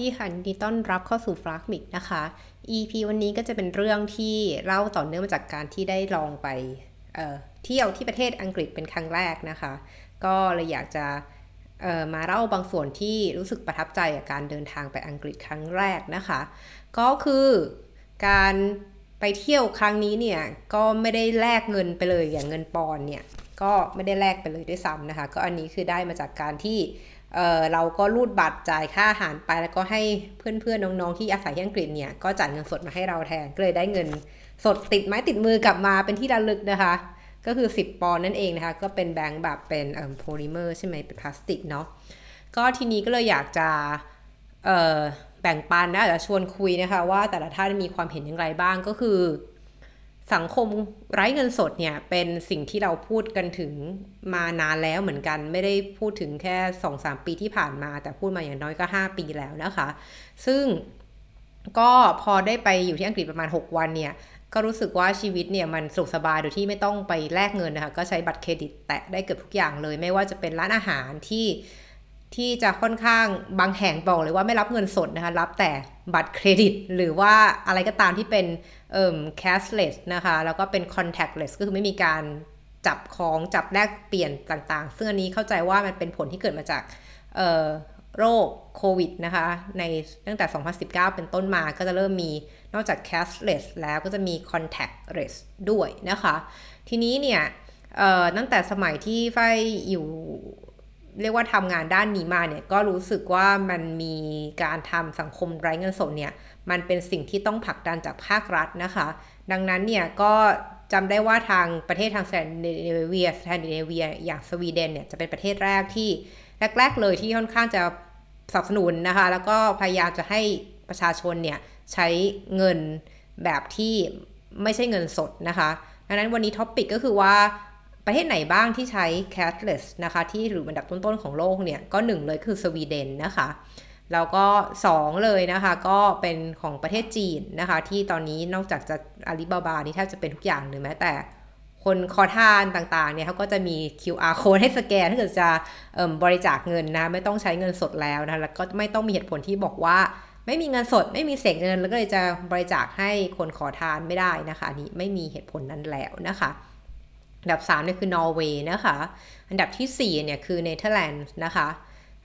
ดีค่ะยินดีต้อนรับเข้าสู่ฟลักมิกนะคะ EP วันนี้ก็จะเป็นเรื่องที่เล่าต่อเนื่องมาจากการที่ได้ลองไปเเที่ยวที่ประเทศอังกฤษเป็นครั้งแรกนะคะ ก็เลยอยากจะมาเล่าบางส่วนที่รู้สึกประทับใจกับการเดินทางไปอังกฤษครั้งแรกนะคะ ก็คือการไปเที่ยวครั้งนี้เนี่ยก็ไม่ได้แลกเงินไปเลยอย่างเงินปอนเนี่ยก็ไม่ได้แลกไปเลยด้วยซ้ำนะคะ ก็อันนี้คือได้มาจากการที่ เเราก็รูดบัตรจ่ายค่าอาหารไป แล้วก็ให้เพื่อนๆน้องๆที่อาศัยที่อังกฤษเนี่ยก็จ่ายเงินสดมาให้เราแทนก็เลยได้เงินสดติดไม้ติดมือกลับมาเป็นที่ระลึกนะคะ ก็คือ 10 ปอนด์นั่นเองนะคะ ก็เป็นแบงค์แบบเป็นโพลิเมอร์ใช่ไหมเป็นพลาสติกเนาะก็ทีนี้ก็เลยอยากจะแบ่งปันนะจะชวนคุยนะคะ ว่าแต่ละท่านมีความเห็นอย่างไรบ้างก็คือ สังคมไร้เงินสดเนี่ยเป็นสิ่งที่เราพูดกันถึงมานานแล้วเหมือนกัน ไม่ได้พูดถึงแค่2อสาปีที่ผ่านมา แต่พูดมาอย่างน้อยก็ 5 ปีแล้วนะคะ ซึ่งก็พอได้ไปอยู่ที่อังกฤษประมาณ 6 วันเนี่ยก็รู้สึกว่าชีวิตเนี่ยมันสุขสบายโดยที่ไม่ต้องไปแลกเงินนะคะก็ใช้บัตรเครดิตแตะได้เกือบทุกอย่างเลย ไม่ว่าจะเป็นร้านอาหารที่ ที่จะค่อนข้างบางแห่งบอกเลยว่าไม่รับเงินสดนะคะ รับแต่บัตรเครดิต หรือว่าอะไรก็ตามที่เป็นเอ่อ cashless นะคะ แล้วก็เป็น contactless ก็คือไม่มีการจับของจับแลกเปลี่ยนต่างๆ ซึ่งอันนี้เข้าใจว่ามันเป็นผลที่เกิดมาจากโรคโควิดนะคะ ในตั้งแต่ 2019 เป็นต้นมาก็จะเริ่มมีนอกจาก cashless แล้วก็จะมี contactless ด้วยนะคะ ทีนี้เนี่ยตั้งแต่สมัยที่ไฟอยู่ เรียกว่าทำงานด้านนี้มาเนี่ยก็รู้สึกว่ามันมีการทำสังคมไร้เงินสดเนี่ยมันเป็นสิ่งที่ต้องผลักดันจากภาครัฐนะคะ ดังนั้นเนี่ยก็จำได้ว่าทางประเทศทางสแกนดิเนเวียสแกนดิเนเวียอย่างสวีเดนเนี่ยจะเป็นประเทศแรกที่แรก ๆ เลยที่ค่อนข้างจะสนับสนุนนะคะ แล้วก็พยายามจะให้ประชาชนเนี่ยใช้เงินแบบที่ไม่ใช่เงินสดนะคะดังนั้นวันนี้ topic ก็คือว่า ประเทศไหนบ้างที่ใช้ cashless นะคะ ที่หรืออันดับต้นๆของโลกเนี่ย ก็หนึ่งเลยคือสวีเดนนะคะ แล้วก็ 2 เลยนะคะ ก็เป็นของประเทศจีนนะคะ ที่ตอนนี้นอกจากจะอาลีบาบานี่แทบจะเป็นทุกอย่างเลยแม้แต่คนขอทานต่างๆ เนี่ยเขาก็จะมี QR code ให้สแกนถ้าเกิดจะบริจาคเงินนะ ไม่ต้องใช้เงินสดแล้วนะ แล้วก็ไม่ต้องมีเหตุผลที่บอกว่า ไม่มีเงินสด ไม่มีเศษเงิน แล้วก็เลยจะบริจาคให้คนขอทานไม่ได้นะคะนี่ไม่มีเหตุผลนั้นแล้วนะคะ อันดับ3เนี่ยคือนอร์เวย์นะคะ อันดับที่4เนี่ยคือเนเธอร์แลนด์นะคะ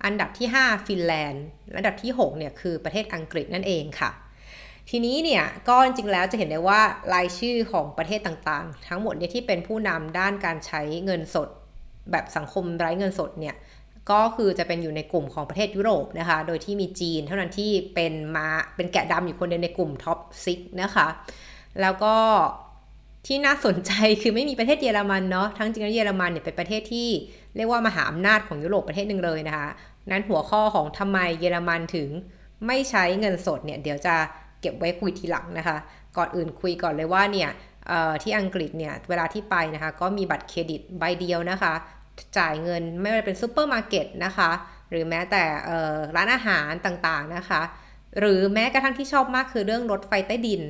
อันดับที่ 5 ฟินแลนด์ อันดับที่6เนี่ยคือประเทศอังกฤษนั่นเองค่ะ ทีนี้เนี่ยก็จริงๆแล้วจะเห็นได้ว่ารายชื่อของประเทศต่างๆ ทั้งหมดเนี่ยที่เป็นผู้นำด้านการใช้เงินสด แบบสังคมไร้เงินสดเนี่ยก็คือจะเป็นอยู่ในกลุ่มของประเทศยุโรปนะคะ โดยที่มีจีนเท่านั้นที่เป็นมาเป็นแกะดำอยู่คนเดียวในกลุ่ม top six นะคะ แล้วก็ ที่น่าสนใจคือไม่มีประเทศเยอรมันเนาะทั้งจริงแล้วเยอรมันเนี่ยเป็นประเทศที่เรียกว่ามหาอำนาจของยุโรปประเทศหนึ่งเลยนะคะ นั้นหัวข้อของทำไมเยอรมันถึงไม่ใช้เงินสดเนี่ยเดี๋ยวจะเก็บไว้คุยทีหลังนะคะ ก่อนอื่นคุยก่อนเลยว่าเนี่ยที่อังกฤษเนี่ยเวลาที่ไปนะคะ ก็มีบัตรเครดิตใบเดียวนะคะ จ่ายเงินไม่ว่าจะเป็นซูเปอร์มาร์เก็ตนะคะ หรือแม้แต่ร้านอาหารต่างๆนะคะ หรือแม้กระทั่งที่ชอบมากคือเรื่องรถไฟใต้ดิน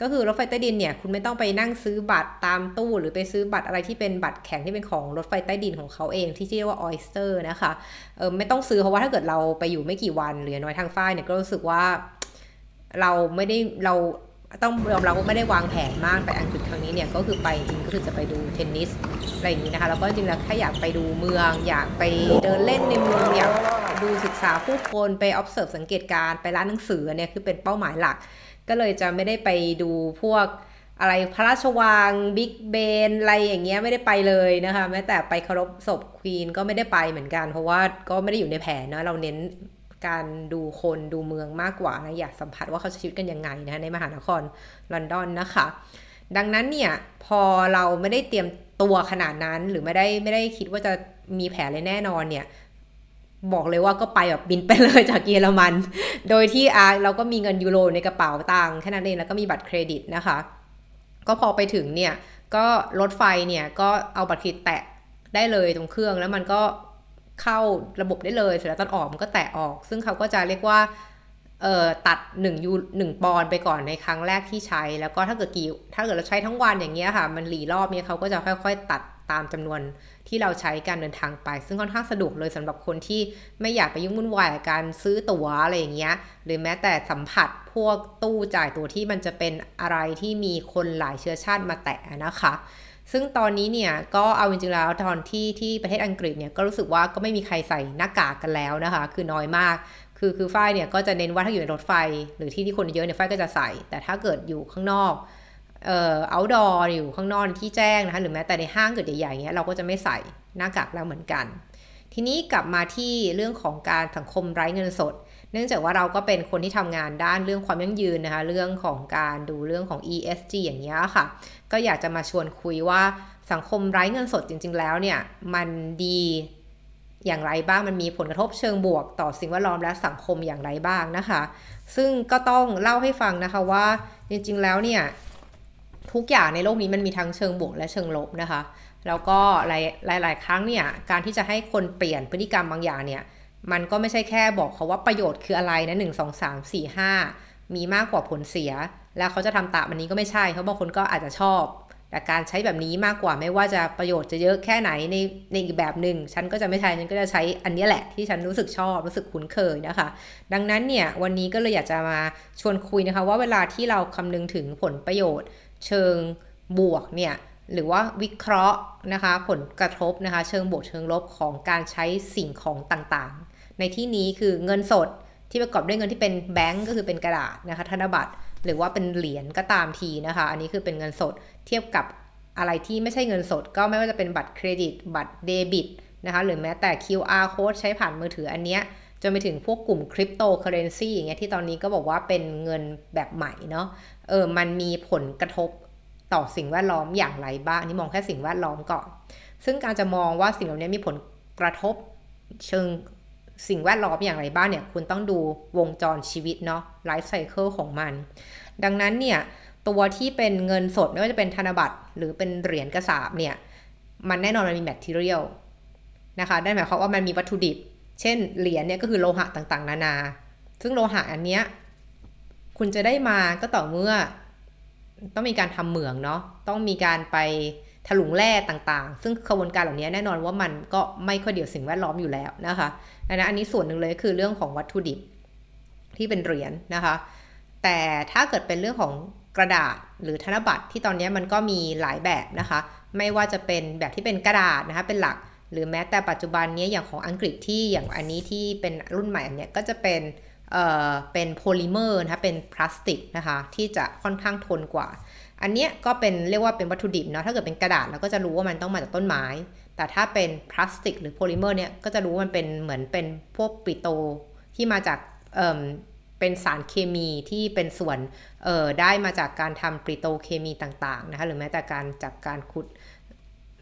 ก็คือรถไฟใต้ดินเนี่ยคุณไม่ต้องไปนั่งซื้อบัตรตามตู้ หรือไปซื้อบัตรอะไรที่เป็นบัตรแข็งที่เป็นของรถไฟใต้ดินของเขาเองที่ชื่อว่า Oyster นะคะเออไม่ต้องซื้อเพราะว่าถ้าเกิดเราไปอยู่ไม่กี่วันหรือน้อยทางฝ้ายเนี่ยก็รู้สึกว่าเราไม่ได้เราต้องยอมรับว่าไม่ได้วางแผนมากไปอังกฤษครั้งนี้เนี่ยก็คือไปจริงก็คือจะไปดูเทนนิสอะไรอย่างนี้นะคะแล้วก็จริงแล้วแค่อยากไปดูเมือง อยากไปเดินเล่นในเมืองอยากดูศึกษาผู้คนไป observe สังเกตการไปร้านหนังสือเนี่ยคือเป็นเป้าหมายหลัก ก็เลยจะไม่ได้ไปดูพวกอะไรพระราชวังบิ๊กเบนอะไรอย่างเงี้ยไม่ได้ไปเลยนะคะ แม้แต่ไปเคารพศพควีนก็ไม่ได้ไปเหมือนกัน เพราะว่าก็ไม่ได้อยู่ในแผนเนาะเราเน้นการดูคนดูเมืองมากกว่านะอยากสัมผัสว่าเขาใช้ชีวิตกันยังไงนะในมหานครลอนดอนนะคะ ดังนั้นเนี่ยพอเราไม่ได้เตรียมตัวขนาดนั้นหรือไม่ได้ไม่ได้คิดว่าจะมีแผนเลยแน่นอนเนี่ย บอกเลยว่าก็ไปแบบบินไปเลยจากเยอรมัน โดยที่อาเราก็มีเงินยูโรในกระเป๋าตังค์แค่นั้นเองแล้วก็มีบัตรเครดิตนะคะ ก็พอไปถึงเนี่ยก็รถไฟเนี่ยก็เอาบัตรเครดิตแตะได้เลยตรงเครื่องแล้วมันก็เข้าระบบได้เลยเสร็จแล้วตอนออกมันก็แตะออก ซึ่งเขาก็จะเรียกว่าเอ่อตัด1ยู1ปอนไปก่อนในครั้งแรกที่ใช้ แล้วก็ถ้าเกิดกี่ถ้าเกิดเราใช้ทั้งวันอย่างเงี้ยค่ะ มันหลีรอบเนี่ยเขาก็จะค่อยๆ ตัดตตามจำนวน ที่เราใช้การเดินทางไป ซึ่งค่อนข้างสะดวกเลยสำหรับคนที่ไม่อยากไปยุ่งวุ่นวายกับการซื้อตั๋วอะไรอย่างเงี้ยหรือแม้แต่สัมผัสพวกตู้จ่ายตั๋วที่มันจะเป็นอะไรที่มีคนหลายเชื้อชาติมาแตะนะคะซึ่งตอนนี้เนี่ยก็เอาจริงๆแล้วตอนที่ที่ประเทศอังกฤษเนี่ยก็รู้สึกว่าก็ไม่มีใครใส่หน้ากากกันแล้วนะคะ คือน้อยมาก คือคือฝ้ายเนี่ยก็จะเน้นว่าถ้าอยู่ในรถไฟ หรือที่ที่คนเยอะเนี่ยฝ้ายก็จะใส่ แต่ถ้าเกิดอยู่ข้างนอก เอ่อ outdoor อยู่ข้างนอกที่แจ้งนะคะหรือแม้แต่ในห้างเกิดใหญ่ๆเงี้ยเราก็จะไม่ใส่หน้ากากแล้วเหมือนกัน ทีนี้กลับมาที่เรื่องของการสังคมไร้เงินสด เนื่องจากว่าเราก็เป็นคนที่ทำงานด้านเรื่องความยั่งยืนนะคะเรื่องของการดูเรื่องของ ESG อย่างเงี้ยค่ะ ก็อยากจะมาชวนคุยว่าสังคมไร้เงินสดจริง ๆ แล้วเนี่ยมันดีอย่างไรบ้างมันมีผลกระทบเชิงบวกต่อสิ่งแวดล้อมและสังคมอย่างไรบ้างนะคะ ซึ่งก็ต้องเล่าให้ฟังนะคะว่าจริงๆแล้วเนี่ย ทุกอย่างในโลกนี้มันมีทั้งเชิงบวกและเชิงลบนะคะ แล้วก็หลายหลายครั้งเนี่ยการที่จะให้คนเปลี่ยนพฤติกรรมบางอย่างเนี่ยมันก็ไม่ใช่แค่บอกเขาว่าประโยชน์คืออะไรนะหนึ่งสองสามสี่ห้ามีมากกว่าผลเสีย แล้วเขาจะทำตามอันนี้ก็ไม่ใช่เพราบางคนก็อาจจะชอบ แต่การใช้แบบนี้มากกว่าไม่ว่าจะประโยชน์จะเยอะแค่ไหนในในอีกแบบหนึ่งฉันก็จะไม่ใช้ฉันก็จะใช้อันนี้แหละที่ฉันรู้สึกชอบรู้สึกคุ้นเคยนะคะ ดังนั้นเนี่ยวันนี้ก็เลยอยากจะมาชวนคุยนะคะ ว่าเวลาที่เราคำนึงถึงผลประโยชน์ เชิงบวกเนี่ยหรือว่าวิเคราะห์นะคะผลกระทบนะคะเชิงบวกเชิงลบของการใช้สิ่งของต่างๆ ในที่นี้คือเงินสดที่ประกอบด้วยเงินที่เป็นแบงก์ก็คือเป็นกระดาษนะคะธนบัตร หรือว่าเป็นเหรียญก็ตามทีนะคะ อันนี้คือเป็นเงินสดเทียบกับอะไรที่ไม่ใช่เงินสด ก็ไม่ว่าจะเป็นบัตรเครดิต บัตรเดบิตนะคะหรือแม้แต่ QR code ใช้ผ่านมือถืออันเนี้ย จนไปถึงพวกกลุ่มคริปโตเคอเรนซีอย่างเงี้ยที่ตอนนี้ก็บอกว่าเป็นเงินแบบใหม่เนาะเออมันมีผลกระทบต่อสิ่งแวดล้อมอย่างไรบ้างนี่มองแค่สิ่งแวดล้อมก่อน ซึ่งการจะมองว่าสิ่งเหล่านี้มีผลกระทบเชิงสิ่งแวดล้อมอย่างไรบ้างเนี่ยคุณต้องดูวงจรชีวิตเนาะ life cycle ของมัน ดังนั้นเนี่ยตัวที่เป็นเงินสดไม่ว่าจะเป็นธนบัตรหรือเป็นเหรียญกษาปณ์เนี่ย มันแน่นอนมันมี material นะคะได้หมายความว่ามันมีวัตถุดิบ เช่นเหรียญเนี่ยก็คือโลหะต่างๆ นานา ซึ่งโลหะอันเนี้ยคุณจะได้มาก็ต่อเมื่อต้องมีการทำเหมืองเนาะ ต้องมีการไปถลุงแร่ต่างๆ ซึ่งกระบวนการเหล่านี้แน่นอนว่ามันก็ไม่ค่อยเดียวสิ่งแวดล้อมอยู่แล้วนะคะดังนั้นอันนี้ส่วนหนึ่งเลยคือเรื่องของวัตถุดิบที่เป็นเหรียญนนะคะ แต่ถ้าเกิดเป็นเรื่องของกระดาษหรือธนบัตรที่ตอนนี้มันก็มีหลายแบบนะคะ ไม่ว่าจะเป็นแบบที่เป็นกระดาษนะคะเป็นหลัก หรือแม้แต่ปัจจุบันนี้อย่างของอังกฤษที่อย่างอันนี้ที่เป็นรุ่นใหม่อันนี้ก็จะเป็นเอ่อเป็นโพลิเมอร์นะคะเป็นพลาสติกนะคะที่จะค่อนข้างทนกว่า อันเนี้ยก็เป็นเรียกว่าเป็นวัตถุดิบเนาะถ้าเกิดเป็นกระดาษเราก็จะรู้ว่ามันต้องมาจากต้นไม้ แต่ถ้าเป็นพลาสติกหรือโพลิเมอร์เนี่ยก็จะรู้ว่ามันเป็นเหมือนเป็นพวกปิโตรที่มาจากเอ่อเป็นสารเคมีที่เป็นส่วนเอ่อได้มาจากการทำปิโตรเคมีต่างๆนะคะหรือแม้แต่การจากการขุด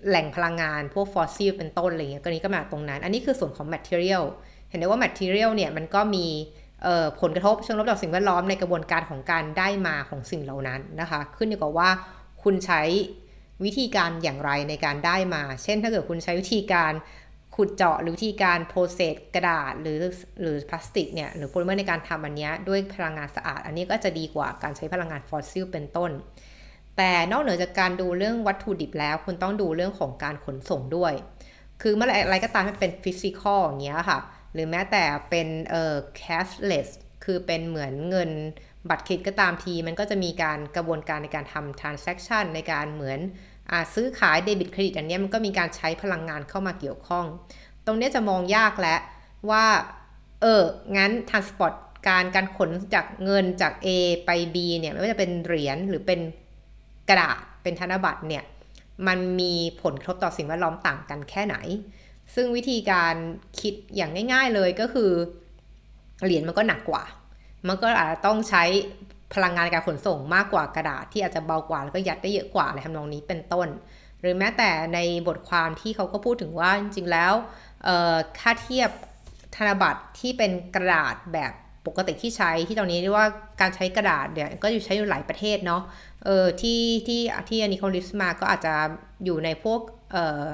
แหล่งพลังงานพวกฟอสซิลเป็นต้นอะไรเงี้ยก็นี้ก็มาตรงนั้น อันนี้คือส่วนของ material เห็นได้ว่า material เนี่ยมันก็มีผลกระทบเชิงลบต่อสิ่งแวดล้อมในกระบวนการของการได้มาของสิ่งเหล่านั้นนะคะ ขึ้นอยู่กับว่าคุณใช้วิธีการอย่างไรในการได้มา เช่น ถ้าเกิดคุณใช้วิธีการขุดเจาะหรือวิธีการ process กระดาษหรือหรือพลาสติกเนี่ยหรือโพลิเมอร์ในการทำอันนี้ด้วยพลังงานสะอาด อันนี้ก็จะดีกว่าการใช้พลังงานฟอสซิลเป็นต้น แต่นอกเหนือจากการดูเรื่องวัตถุดิบแล้ว คุณต้องดูเรื่องของการขนส่งด้วย คือเมื่อไรก็ตามที่เป็น physical อย่างเงี้ยค่ะ หรือแม้แต่เป็นเอ่อ cashless คือเป็นเหมือนเงินบัตรเครดิตก็ตามที มันก็จะมีการกระบวนการในการทำ transaction ในการเหมือนซื้อขายเดบิตเครดิตอันนี้มันก็มีการใช้พลังงานเข้ามาเกี่ยวข้อง ตรงนี้จะมองยากแล้วว่าเออ งั้น transport การการขนจากเงินจาก A ไป B เนี่ยไม่ว่าจะเป็นเหรียญหรือเป็น กระดาษเป็นธนบัตรเนี่ยมันมีผลกระทบต่อสิ่งแวดล้อมต่างกันแค่ไหน ซึ่งวิธีการคิดอย่างง่าย ๆเลยก็คือ เหรียญมันก็หนักกว่า มันก็อาจจะต้องใช้พลังงานการขนส่งมากกว่ากระดาษที่อาจจะเบากว่าแล้วก็ยัดได้เยอะกว่าอะไรทำนองนี้เป็นต้น หรือแม้แต่ในบทความที่เขาก็พูดถึงว่าจริงๆแล้วค่าเทียบธนบัตรที่เป็นกระดาษแบบปกติที่ใช้ที่ตอนนี้เรียกว่าการใช้กระดาษเนี่ยก็อยู่ใช้อยู่หลายประเทศเนาะ เออที่ที่ที่อันนี้เขา list มาก็อาจจะอยู่ในพวกเอ่อ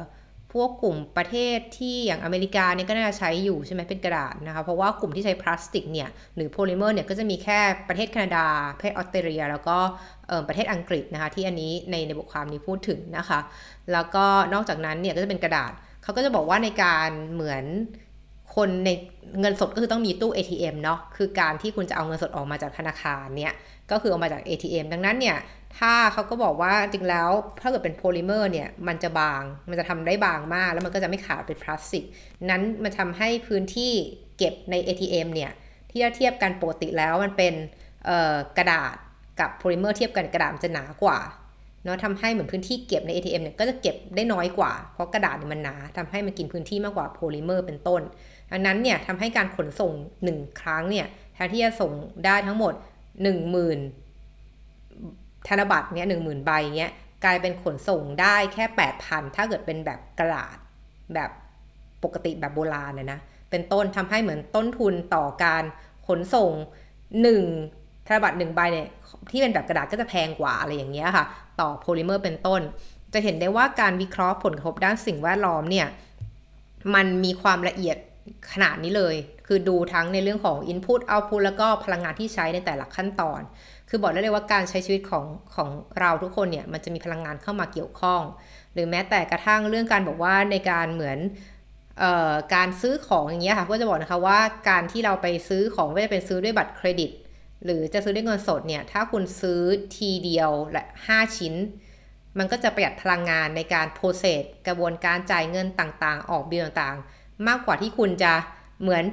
พวกกลุ่มประเทศที่อย่างอเมริกาเนี่ยก็น่าจะใช้อยู่ใช่ไหมเป็นกระดาษนะคะ เพราะว่ากลุ่มที่ใช้พลาสติกเนี่ยหรือโพลิเมอร์เนี่ยก็จะมีแค่ประเทศแคนาดา ประเทศออสเตรเลีย แล้วก็ประเทศอังกฤษนะคะที่อันนี้ในในบทความนี้พูดถึงนะคะ แล้วก็นอกจากนั้นเนี่ยก็จะเป็นกระดาษเขาก็จะบอกว่าในการเหมือนคนในเงินสดก็คือต้องมีตู้ ATM เนาะคือการที่คุณจะเอาเงินสดออกมาจากธนาคารเนี่ยก็คือออกมาจาก ATM ดังนั้นเนี่ย ถ้าเขาก็บอกว่าจริงแล้วถ้าเกิดเป็นโพลิเมอร์เนี่ยมันจะบาง มันจะทำได้บางมาก แล้วมันก็จะไม่ขาดเป็นพลาสติก นั้นมันทำให้พื้นที่เก็บใน ATM เนี่ยที่เทียบกันปกติแล้วมันเป็นกระดาษกับโพลิเมอร์เทียบกันกระดาษจะหนากว่าเนาะทำให้เหมือนพื้นที่เก็บใน ATM เนี่ยก็จะเก็บได้น้อยกว่า เพราะกระดาษมันหนาทำให้มันกินพื้นที่มากกว่าโพลิเมอร์เป็นต้นดังนั้นเนี่ยทำให้การขนส่ง 1 ครั้งเนี่ยแทนที่จะส่งได้ทั้งหมด 10,000 ธนบัตรเนี้ยหนึ่งหมื่นใบเนี้ยกลายเป็นขนส่งได้แค่แปดพันถ้าเกิดเป็นแบบกระดาษแบบปกติแบบโบราณนะนะเป็นต้นทำให้เหมือนต้นทุนต่อการขนส่งหนึ่งธนบัตรหนึ่งใบเนี่ยที่เป็นแบบกระดาษก็จะแพงกว่าอะไรอย่างเงี้ยค่ะ ต่อโพลิเมอร์เป็นต้น จะเห็นได้ว่าการวิเคราะห์ผลกระทบด้านสิ่งแวดล้อมเนี่ยมันมีความละเอียดขนาดนี้เลย คือดูทั้งในเรื่องของ Input Output แล้วก็พลังงานที่ใช้ในแต่ละขั้นตอน คือบอกได้เลยว่าการใช้ชีวิตของของเราทุกคนเนี่ยมันจะมีพลังงานเข้ามาเกี่ยวข้อง หรือแม้แต่กระทั่งเรื่องการบอกว่าในการเหมือนออการซื้อของอย่างเงี้ยค่ะก็จะบอกนะคะว่าการที่เราไปซื้อของไม่ว่าจะเป็นซื้อด้วยบัตรเครดิต หรือจะซื้อด้วยเงินสดเนี่ยถ้าคุณซื้อทีเดียวและ5ชิ้น มันก็จะประหยัดพลังงานในการโปรเซสกระบวนการจ่ายเงินต่างๆ ออกบิลต่างๆ มากกว่าที่คุณจะเหมือน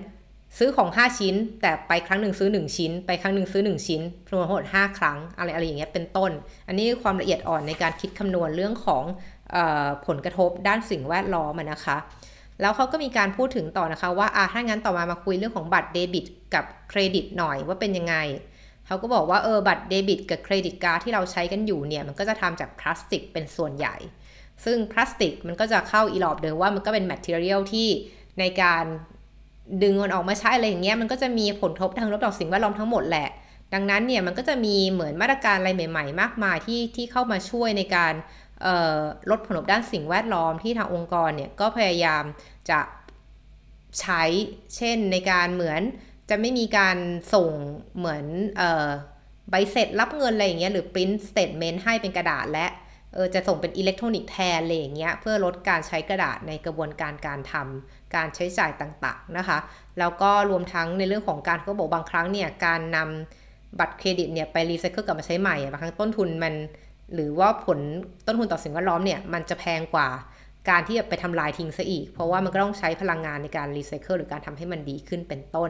ซื้อของ 5 ชิ้น แต่ไปครั้งหนึ่งซื้อ 1 ชิ้น ไปครั้งหนึ่งซื้อ 1 ชิ้นรวมทั้งหมด5ครั้งอะไรอะไรอย่างเงี้ยเป็นต้น อันนี้ความละเอียดอ่อนในการคิดคำนวณเรื่องของผลกระทบด้านสิ่งแวดล้อมนะคะ แล้วเขาก็มีการพูดถึงต่อนะคะว่าอ่าถ้างั้นต่อมามาคุยเรื่องของบัตรเดบิตกับเครดิตหน่อยว่าเป็นยังไงเขาก็บอกว่าเออบัตรเดบิตกับ credit card ที่เราใช้กันอยู่เนี่ยมันก็จะทำจากพลาสติกเป็นส่วนใหญ่ ซึ่งพลาสติกมันก็จะเข้าอีหรอบเดิมว่ามันก็เป็น material ที่ในการ ดึงมันออกมาใช้อะไรอย่างเงี้ยมันก็จะมีผลกระทบทางลบต่อสิ่งแวดล้อมทั้งหมดแหละ ดังนั้นเนี่ยมันก็จะมีเหมือนมาตรการอะไรใหม่ ๆ มากมายที่ที่เข้ามาช่วยในการลดผลกระทบด้านสิ่งแวดล้อมที่ทางองค์กรเนี่ยก็พยายามจะใช้เช่นในการเหมือนจะไม่มีการส่งเหมือนใบเสร็จรับเงินอะไรอย่างเงี้ยหรือ print statement ให้เป็นกระดาษและ เออจะส่งเป็นอิเล็กทรอนิกส์แทนอะไรอย่างเงี้ยเพื่อลดการใช้กระดาษในกระบวนการการทำการใช้จ่ายต่างๆนะคะ แล้วก็รวมทั้งในเรื่องของการเขาบอกบางครั้งเนี่ยการนำบัตรเครดิตเนี่ยไปรีไซเคิลกลับมาใช้ใหม่บางครั้งต้นทุนมัน หรือว่าผลต้นทุนต่อสิ่งแวดล้อมเนี่ยมันจะแพงกว่าการที่จะไปทำลายทิ้งซะอีก เพราะว่ามันก็ต้องใช้พลังงานในการรีไซเคิลหรือการทำให้มันดีขึ้นเป็นต้น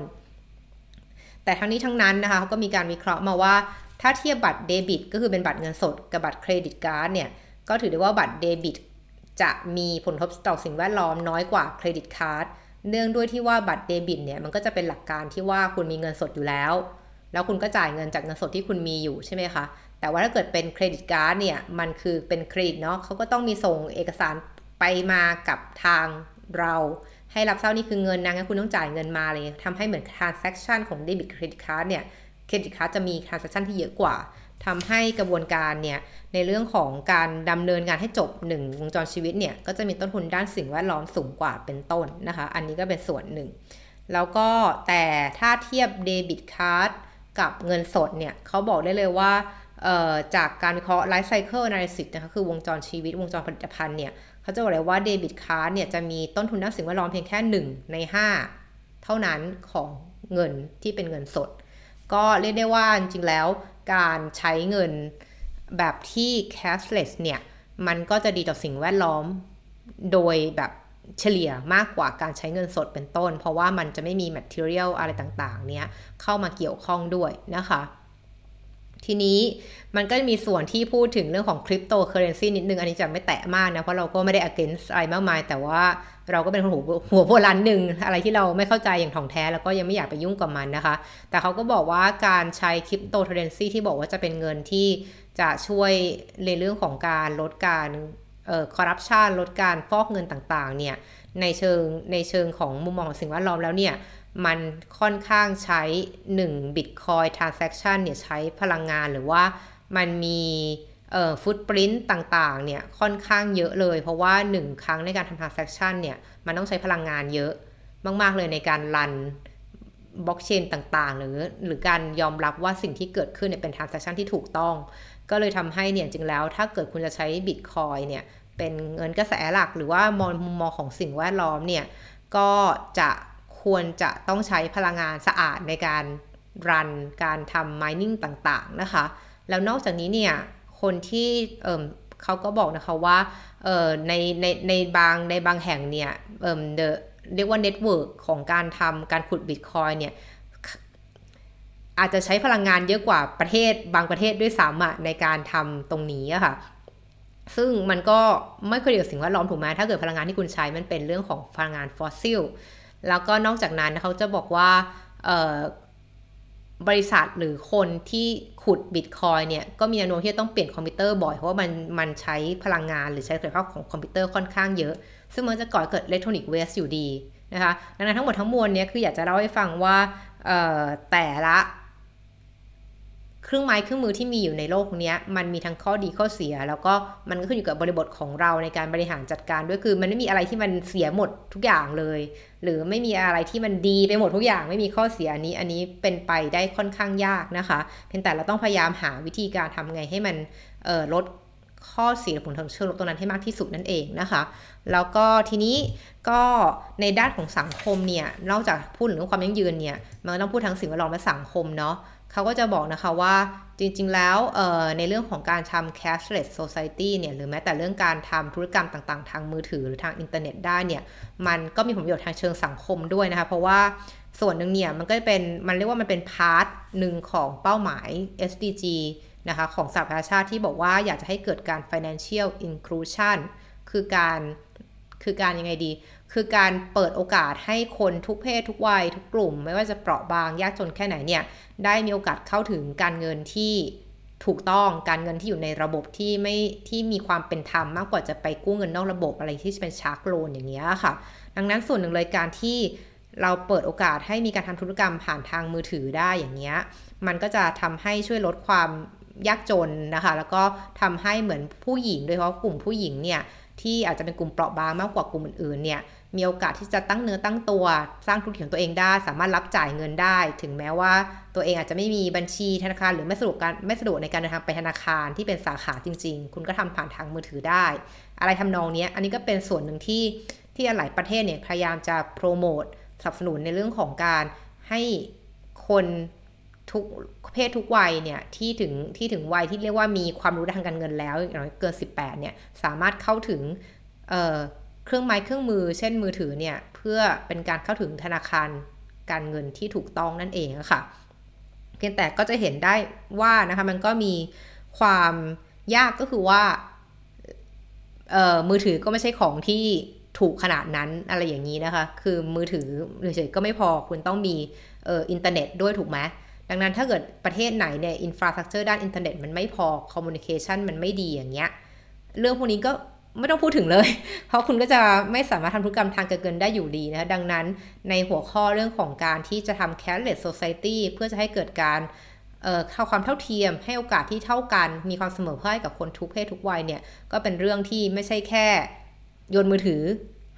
แต่ทั้งนี้ทั้งนั้นนะคะเขาก็มีการวิเคราะห์มาว่า ถ้าเทียบบัตรเดบิต ก็คือเป็นบัตรเงินสดกับบัตร credit card เนี่ยก็ถือได้ว่าบัตรเดบิต จะมีผลกระทบต่อสิ่งแวดล้อมน้อยกว่า credit card เนื่องด้วยที่ว่าบัตรเดบิตเนี่ยมันก็จะเป็นหลักการที่ว่าคุณมีเงินสดอยู่แล้ว แล้วคุณก็จ่ายเงินจากเงินสดที่คุณมีอยู่ใช่ไหมคะ แต่ว่าถ้าเกิดเป็น credit card เนี่ยมันคือเป็นเครดิตเนาะเขาก็ต้องมีส่งเอกสารไปมากับทางเรา ให้รับทราบนี่คือเงินนะงั้นคุณต้องจ่ายเงินมาเลยทำให้เหมือน transaction ของเดบิต credit card เนี่ย credit card จะมี transaction ที่เยอะกว่าทำให้กระบวนการเนี่ยในเรื่องของการดำเนินงานให้จบ1วงจรชีวิตเนี่ยก็จะมีต้นทุนด้านสิ่งแวดล้อมสูงกว่าเป็นต้นนะคะ อันนี้ก็เป็นส่วนหนึ่ง แล้วก็แต่ถ้าเทียบเดบิตการ์ดกับเงินสดเนี่ยเขาบอกได้เลยว่าจากการวิเคราะห์ไลฟ์ไซเคิล a า a ิ y นะคะคือวงจรชีวิตวงจรผลิตภัณฑ์เนี่ยเขาจะบอกเลยว่าเดบิตการ์ดเนี่ยจะมีต้นทุนด้านสิ่งแวดล้อมเพียงแค่ 1 ใน 5 เท่านั้นของเงินที่เป็นเงินสด ก็เรียกได้ว่าจริงๆแล้วการใช้เงินแบบที่ cashless เนี่ย มันก็จะดีต่อสิ่งแวดล้อมโดยแบบเฉลี่ยมากกว่าการใช้เงินสดเป็นต้น เพราะว่ามันจะไม่มี material อะไรต่างๆ เนี้ยเข้ามาเกี่ยวข้องด้วยนะคะ ทีนี้มันก็มีส่วนที่พูดถึงเรื่องของคริปโตเคอเรนซีนิดนึง อันนี้จะไม่แตะมากนะ เพราะเราก็ไม่ได้ against อะไรมากมาย แต่ว่า เราก็เป็นหัวหัวโบราณหนึ่งอะไรที่เราไม่เข้าใจอย่างถ่องแท้แล้วก็ยังไม่อยากไปยุ่งกับมันนะคะ แต่เขาก็บอกว่าการใช้คริปโตเคอเรนซีที่บอกว่าจะเป็นเงินที่จะช่วยในเรื่องของการลดการคอร์รัปชันลดการฟอกเงินต่างๆเนี่ยในเชิงในเชิงของมุมมองสิ่งแวดล้อมแล้วเนี่ยมันค่อนข้างใช้1 Bitcoin transaction เนี่ยใช้พลังงานหรือว่ามันมี ฟุตปรินต์ต่างๆเนี่ยค่อนข้างเยอะเลย เพราะว่า 1 ครั้งในการทำ transaction เนี่ยมันต้องใช้พลังงานเยอะมาก ๆ เลยในการรันบล็อกเชนต่างๆ หรือหรือการยอมรับว่าสิ่งที่เกิดขึ้นเนี่ยเป็น transaction ที่ถูกต้อง ก็เลยทำให้เนี่ยจริงแล้วถ้าเกิดคุณจะใช้ Bitcoin เนี่ยเป็นเงินกระแสหลักหรือว่ามองมุมมองของสิ่งแวดล้อมเนี่ยก็จะควรจะต้องใช้พลังงานสะอาดในการรันการทำ mining ต่างๆนะคะ แล้วนอกจากนี้เนี่ย คนที่เเขาก็บอกนะคะว่าในในในบางในบางแห่งเนี่ยเเรียกว่า network ของการทำการขุดบิตคอยน์เนี่ยอาจจะใช้พลังงานเยอะกว่าประเทศบางประเทศด้วยซ้ำอะในการทำตรงนี้อะค่ะซึ่งมันก็ไม่ค่อยเกี่ยวสิ่งแวดล้อมถูกไหมถ้าเกิดพลังงานที่คุณใช้มันเป็นเรื่องของพลังงานฟอสซิล แล้วก็นอกจากนั้นเขาจะบอกว่า บริษัทหรือคนที่ขุดบิตคอยน์เนี่ยก็มีแนวโน้มที่จะต้องเปลี่ยนคอมพิวเตอร์บ่อยเพราะว่ามันมันใช้พลังงานหรือใช้คุณภาพของคอมพิวเตอร์ค่อนข้างเยอะ ซึ่งมันจะก่อเกิด electronic waste อยู่ดีนะคะดังนั้นทั้งหมดทั้งมวลเนี่ยคืออยากจะเล่าให้ฟังว่าแต่ละ เครื่องไม้เครื่องมือที่มีอยู่ในโลกนี้มันมีทั้งข้อดีข้อเสีย แล้วก็มันก็ขึ้นอยู่กับบริบทของเราในการบริหารจัดการด้วยคือ มันไม่มีอะไรที่มันเสียหมดทุกอย่างเลย หรือไม่มีอะไรที่มันดีไปหมดทุกอย่าง ไม่มีข้อเสียอันนี้ อันนี้เป็นไปได้ค่อนข้างยากนะคะ เพียงแต่เราต้องพยายามหาวิธีการทำไงให้มันลดข้อเสียผลทางเชิงลบตรงนั้นให้มากที่สุดนั่นเองนะคะ แล้วก็ทีนี้ก็ในด้านของสังคมเนี่ยนอกจากพูดถึงเรื่องความยั่งยืนเนี่ยมันต้องพูดทั้งสิ่งแวดล้อมและสังคมเนาะ เขาก็จะบอกนะคะว่าจริงๆ แล้วในเรื่องของการทำ cashless society เนี่ยหรือแม้แต่เรื่องการทำธุรกรรมต่างๆ ทางมือถือหรือทางอินเทอร์เน็ตได้เนี่ยมันก็มีผลประโยชน์ทางเชิงสังคมด้วยนะคะ เพราะว่าส่วนหนึ่งเนี่ยมันก็เป็นมันเรียกว่ามันเป็น part หนึ่งของเป้าหมาย SDG นะคะของสหประชาชาติที่บอกว่าอยากจะให้เกิดการ financial inclusion คือการคือการยังไงดี คือการเปิดโอกาสให้คนทุกเพศทุกวัยทุกกลุ่ม ไม่ว่าจะเปราะบางยากจนแค่ไหนเนี่ยได้มีโอกาสเข้าถึงการเงินที่ถูกต้องการเงินที่อยู่ในระบบที่ไม่ที่มีความเป็นธรรมมากกว่าจะไปกู้เงินนอกระบบอะไรที่เป็น shark loan อย่างเงี้ยค่ะ ดังนั้นส่วนหนึ่งเลยการที่เราเปิดโอกาสให้มีการทำธุรกรรมผ่านทางมือถือได้อย่างเงี้ยมันก็จะทำให้ช่วยลดความยากจนนะคะ แล้วก็ทำให้เหมือนผู้หญิงโดยเฉพาะกลุ่มผู้หญิงเนี่ยที่อาจจะเป็นกลุ่มเปราะบางมากกว่ากลุ่มอื่นๆเนี่ย มีโอกาสที่จะตั้งเนื้อตั้งตัว สร้างธุรกิจของตัวเองได้ สามารถรับจ่ายเงินได้ ถึงแม้ว่าตัวเองอาจจะไม่มีบัญชีธนาคาร หรือไม่สะดวกการไม่สะดวกในการเดินทางไปธนาคารที่เป็นสาขาจริง ๆ คุณก็ทำผ่านทางมือถือได้ อะไรทำนองนี้อันนี้ก็เป็นส่วนหนึ่งที่ที่หลายประเทศเนี่ยพยายามจะโปรโมทสนับสนุนในเรื่องของการให้คนทุกเพศทุกวัยเนี่ยที่ถึงที่ถึงวัยที่เรียกว่ามีความรู้ทางการเงินแล้วอย่างน้อยเกิน 18เนี่ยสามารถเข้าถึง เครื่องไม้เครื่องมือ เช่นมือถือเนี่ยเพื่อเป็นการเข้าถึงธนาคารการเงินที่ถูกต้องนั่นเองค่ะ เพียงแต่ก็จะเห็นได้ว่านะคะมันก็มีความยากก็คือว่ามือถือก็ไม่ใช่ของที่ถูกขนาดนั้นอะไรอย่างนี้นะคะ คือมือถือเฉยๆก็ไม่พอคุณต้องมีออินเทอร์เน็ตด้วยถูกไหมดังนั้นถ้าเกิดประเทศไหนเนี่ย infrastructure ด้านอินเทอร์เน็ตมันไม่พอ communication มันไม่ดีอย่างเงี้ย เรื่องพวกนี้ก็ ไม่ต้องพูดถึงเลย เพราะคุณก็จะไม่สามารถทำธุรกรรมทางการเงินได้อยู่ดีนะดังนั้นในหัวข้อเรื่องของการที่จะทำ cashless society เพื่อจะให้เกิดการเข้าความเท่าเทียม ให้โอกาสที่เท่ากันมีความเสมอภาคกับคนทุกเพศทุกวัยเนี่ยก็เป็นเรื่องที่ไม่ใช่แค่โยนมือถือ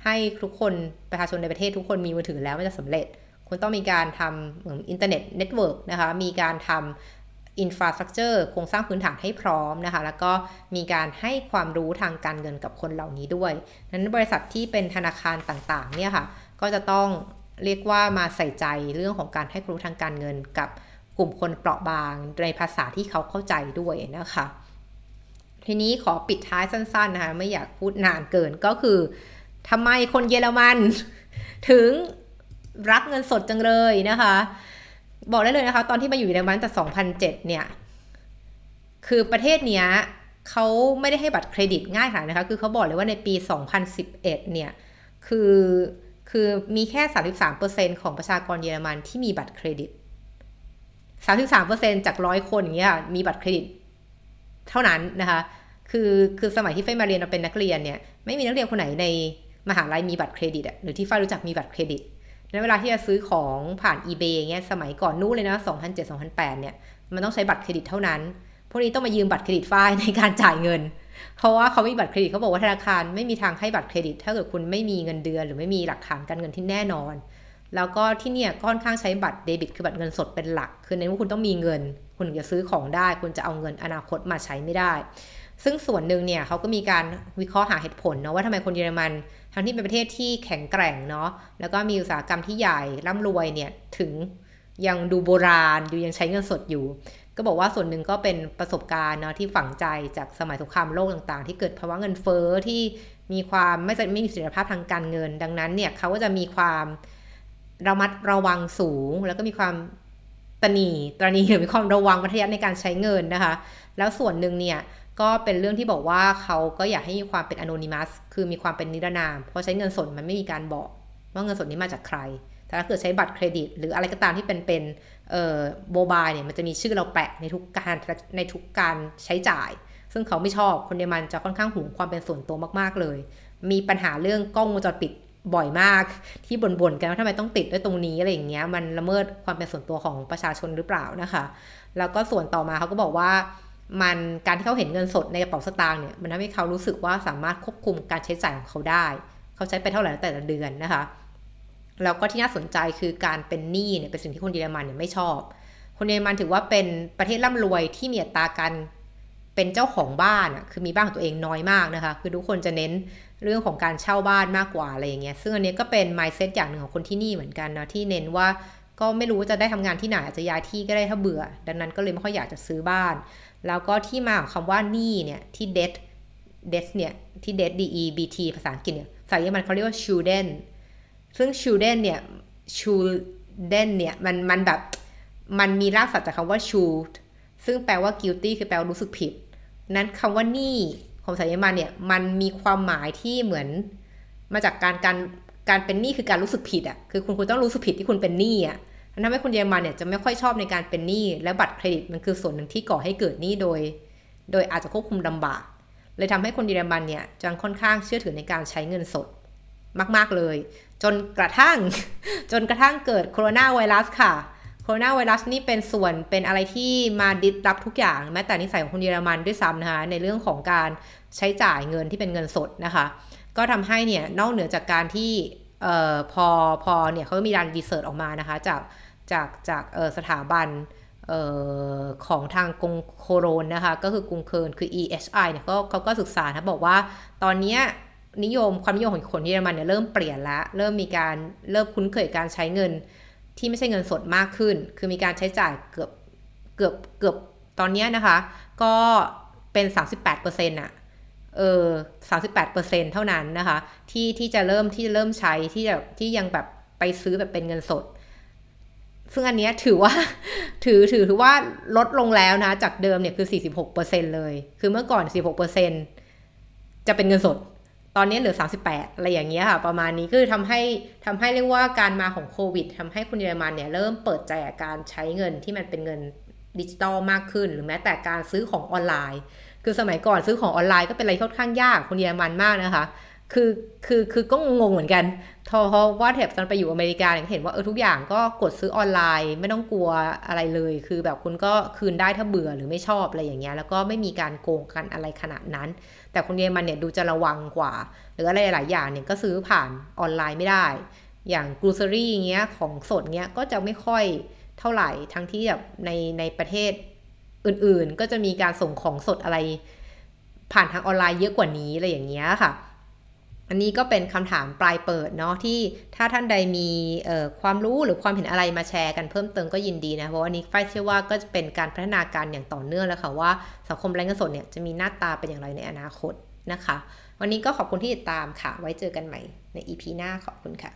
ให้ทุกคนประชาชนในประเทศทุกคนมีมือถือแล้วมันจะสำเร็จ คุณต้องมีการทำเหมือนอินเทอร์เน็ต network นะคะมีการทำ infrastructure โครงสร้างพื้นฐานให้พร้อมนะคะ แล้วก็มีการให้ความรู้ทางการเงินกับคนเหล่านี้ด้วย นั้นบริษัทที่เป็นธนาคารต่างๆเนี่ยค่ะ ก็จะต้องเรียกว่ามาใส่ใจเรื่องของการให้ความรู้ทางการเงินกับกลุ่มคนเปราะบางในภาษาที่เขาเข้าใจด้วยนะคะ ทีนี้ขอปิดท้ายสั้นๆนะคะไม่อยากพูดนานเกินก็คือทำไมคนเยอรมัน ถึงรักเงินสดจังเลยนะคะ บอกได้เลยนะคะ ตอนที่มาอยู่ในมันแต่2007 เนี่ย คือประเทศเนี้ยเขาไม่ได้ให้บัตรเครดิตง่ายค่ะนะคะ คือเขาบอกเลยว่าในปี 2011 เนี่ย คือ คือมีแค่ 33%ของประชากรเยอรมันที่มีบัตรเครดิต 33%จากร้อยคนอย่างเงี้ยมีบัตรเครดิต เท่านั้นนะคะ คือ คือสมัยที่ฝ้ายมาเรียนเราเป็นนักเรียนเนี่ย ไม่มีนักเรียนคนไหนในมหาลัยมีบัตรเครดิตอะหรือที่ฝ้ายรู้จักมีบัตรเครดิต ในเวลาที่จะซื้อของผ่าน eBay เงี้ยสมัยก่อนนู้นเลยนะ2007-2008 เนี่ย มันต้องใช้บัตรเครดิตเท่านั้น พวกนี้ต้องมายืมบัตรเครดิตฝ้ายในการจ่ายเงิน เพราะว่าเขาไม่มีบัตรเครดิตเขาบอกว่าธนาคารไม่มีทางให้บัตรเครดิต ถ้าเกิดคุณไม่มีเงินเดือน หรือไม่มีหลักฐานการเงินที่แน่นอน แล้วก็ที่เนี่ยค่อนข้างใช้บัตรเดบิตคือบัตรเงินสดเป็นหลัก คือในว่าคุณต้องมีเงิน คุณถึงจะซื้อของได้ คุณจะเอาเงินอนาคตมาใช้ไม่ได้ ซึ่งส่วนหนึ่งเนี่ยเขาก็มีการวิเคราะห์หาเหตุผลเนาะว่าทำไมคนเยอรมันทั้งที่เป็นประเทศที่แข็งแกร่งเนาะแล้วก็มีอุตสาหกรรมที่ใหญ่ร่ำรวยเนี่ยถึงยังดูโบราณอยู่ยังใช้เงินสดอยู่ ก็บอกว่าส่วนหนึ่งก็เป็นประสบการณ์เนาะที่ฝังใจจากสมัยสงครามโลกต่างๆ ที่เกิดภาวะเงินเฟ้อที่มีความไม่ไม่มีเสถียรภาพทางการเงิน ดังนั้นเนี่ยเขาก็จะมีความระมัดระวังสูง แล้วก็มีความตนีตรณีหรือมีความระวังมัธยัติในการใช้เงินนะคะ แล้วส่วนหนึ่งเนี่ย ก็เป็นเรื่องที่บอกว่าเขาก็อยากให้มีความเป็นอนอนิมัสคือมีความเป็นนิรนาม เพราะใช้เงินสดมันไม่มีการบอกว่าเงินสดนี้มาจากใคร แต่ถ้าเกิดใช้บัตรเครดิต หรืออะไรก็ตามที่เป็นเป็นเอ่อโมบายเนี่ยมันจะมีชื่อเราแปะในทุกการในทุกการใช้จ่าย ซึ่งเขาไม่ชอบคนเยอรมันจะค่อนข้างห่วงความเป็นส่วนตัวมากๆเลย มีปัญหาเรื่องกล้องวงจรปิดบ่อยมาก ที่บ่นๆกันว่าทำไมต้องติดด้วยตรงนี้อะไรอย่างเงี้ยมันละเมิดความเป็นส่วนตัวของประชาชนหรือเปล่านะคะ แล้วก็ส่วนต่อมาเขาก็บอกว่า มันการที่เขาเห็นเงินสดในกระเป๋าสตางค์เนี่ยมันทำให้เขารู้สึกว่าสามารถควบคุมการใช้จ่ายของเขาได้ เขาใช้ไปเท่าไหร่แต่ละเดือนนะคะแล้วก็ที่น่าสนใจคือการเป็นหนี้เนี่ยเป็นสิ่งที่คนเยอรมันเนี่ยไม่ชอบ คนเยอรมันถือว่าเป็นประเทศร่ำรวยที่มีอัตราการเป็นเจ้าของบ้านอะคือมีบ้านของตัวเองน้อยมากนะคะ คือทุกคนจะเน้นเรื่องของการเช่าบ้านมากกว่าอะไรอย่างเงี้ยซึ่งอันนี้ก็เป็น mindset อย่างหนึ่งของคนที่นี่เหมือนกันนะที่เน้นว่าก็ไม่รู้ว่าจะได้ทำงานที่ไหนอาจจะย้ายที่ก็ได้ถ้าเบื่อ ดังนั้นก็เลยไม่ค่อยอยากจะซื้อบ้าน แล้วก็ที่มาของคำว่านี้เนี่ยที่ debt debt เนี่ยที่ debt d e b t ภาษาอังกฤษเนี่ยภาษาเยอรมันเขาเรียกว่า schulden ซึ่ง children เนี่ย children เนี่ยมันมันแบบมันมีรากศัพท์จากคำว่า should ซึ่งแปลว่า guilty คือแปลว่ารู้สึกผิด นั้นคำว่านี่ของสายมันเนี่ยมันมีความหมายที่เหมือนมาจากการการการเป็นหนี้คือการรู้สึกผิดอะ่ะคือคุณคุณต้องรู้สึกผิดที่คุณเป็นหนี้อะ่ะ ทำให้คนเยอรมันเนี่ยจะไม่ค่อยชอบในการเป็นหนี้และบัตรเครดิตมันคือส่วนหนึ่งที่ก่อให้เกิดหนี้โดย โดยอาจจะควบคุมลำบาก เลยทำให้คนเยอรมันเนี่ยจังค่อนข้างเชื่อถือในการใช้เงินสดมาก ๆ เลย จนกระทั่ง จนกระทั่งเกิดโคโรนาไวรัสค่ะ โคโรนาไวรัสนี่เป็นส่วนเป็นอะไรที่มาดิสรับทุกอย่าง แม้แต่นิสัยของคนเยอรมันด้วยซ้ำนะคะ ในเรื่องของการใช้จ่ายเงินที่เป็นเงินสดนะคะ ก็ทำให้เนี่ยนอกเหนือจากการที่เอ่อพอพอเนี่ยเขามีการรีเสิร์ชออกมานะคะจาก จากจากสถาบันออของทางกรุงโคโรนนะคะ ก็คือกรุงเคิร์นคือ EHI เนี่ยเขาเขาก็ศึกษานะบอกว่าตอนนี้นิยมความนิยมของคนเยอรมันเนี่ยเริ่มเปลี่ยนล้วเริ่มมีการเริ่มคุ้นเคยการใช้เงินที่ไม่ใช่เงินสดมากขึ้น คือมีการใช้จ่ายเกือบเกือบเกือบตอนนี้นะคะ ก็เป็น 38%อนะเออ38%เท่านั้นนะคะ ที่ที่จะเริ่มที่จะเริ่มใช้ที่จะที่ยังแบบไปซื้อแบบเป็นเงินสด ซึ่งอันนี้ถือว่าถือถือถือว่าลดลงแล้วนะ จากเดิมเนี่ยคือ 46%เลย คือเมื่อก่อน 46%จะเป็นเงินสด ตอนนี้เหลือ 38 อะไรอย่างเงี้ยค่ะ ประมาณนี้คือทำให้ทำให้เรียกว่าการมาของโควิดทำให้คนเยอรมันเนี่ยเริ่มเปิดใจกับการใช้เงินที่มันเป็นเงินดิจิตอลมากขึ้น หรือแม้แต่การซื้อของออนไลน์ คือสมัยก่อนซื้อของออนไลน์ก็เป็นอะไรค่อนข้างยากคนเยอรมันมากนะคะ คือคือคือก็งงเหมือนกันเพราะว่าแถบตอนไปอยู่อเมริกาเห็นว่าเออทุกอย่างก็กดซื้อออนไลน์ ไม่ต้องกลัวอะไรเลย คือแบบคุณก็คืนได้ถ้าเบื่อหรือไม่ชอบอะไรอย่างเงี้ยแล้วก็ไม่มีการโกงกันอะไรขนาดนั้น แต่คนเยอรมันเนี่ยดูจะระวังกว่า หรืออะไรหลายอย่างเนี่ยก็ซื้อผ่านออนไลน์ไม่ได้ อย่างกรูซอรี่เงี้ยของสดเงี้ยก็จะไม่ค่อยเท่าไหร่ทั้งที่แบบในในประเทศอื่นๆ ก็จะมีการส่งของสดอะไร ผ่านทางออนไลน์เยอะกว่านี้อะไรอย่างเงี้ยค่ะ อันนี้ก็เป็นคำถามปลายเปิดเนาะที่ถ้าท่านใดมีความรู้หรือความเห็นอะไรมาแชร์กันเพิ่มเติมก็ยินดีนะเพราะอันนี้ไฟเชื่อว่าก็จะเป็นการพัฒนาการอย่างต่อเนื่องแล้วค่ะว่าสังคมแรงงานสดเนี่ยจะมีหน้าตาเป็นอย่างไรในอนาคตนะคะ วันนี้ก็ขอบคุณที่ติดตามค่ะ ไว้เจอกันใหม่ใน EP หน้าขอบคุณค่ะ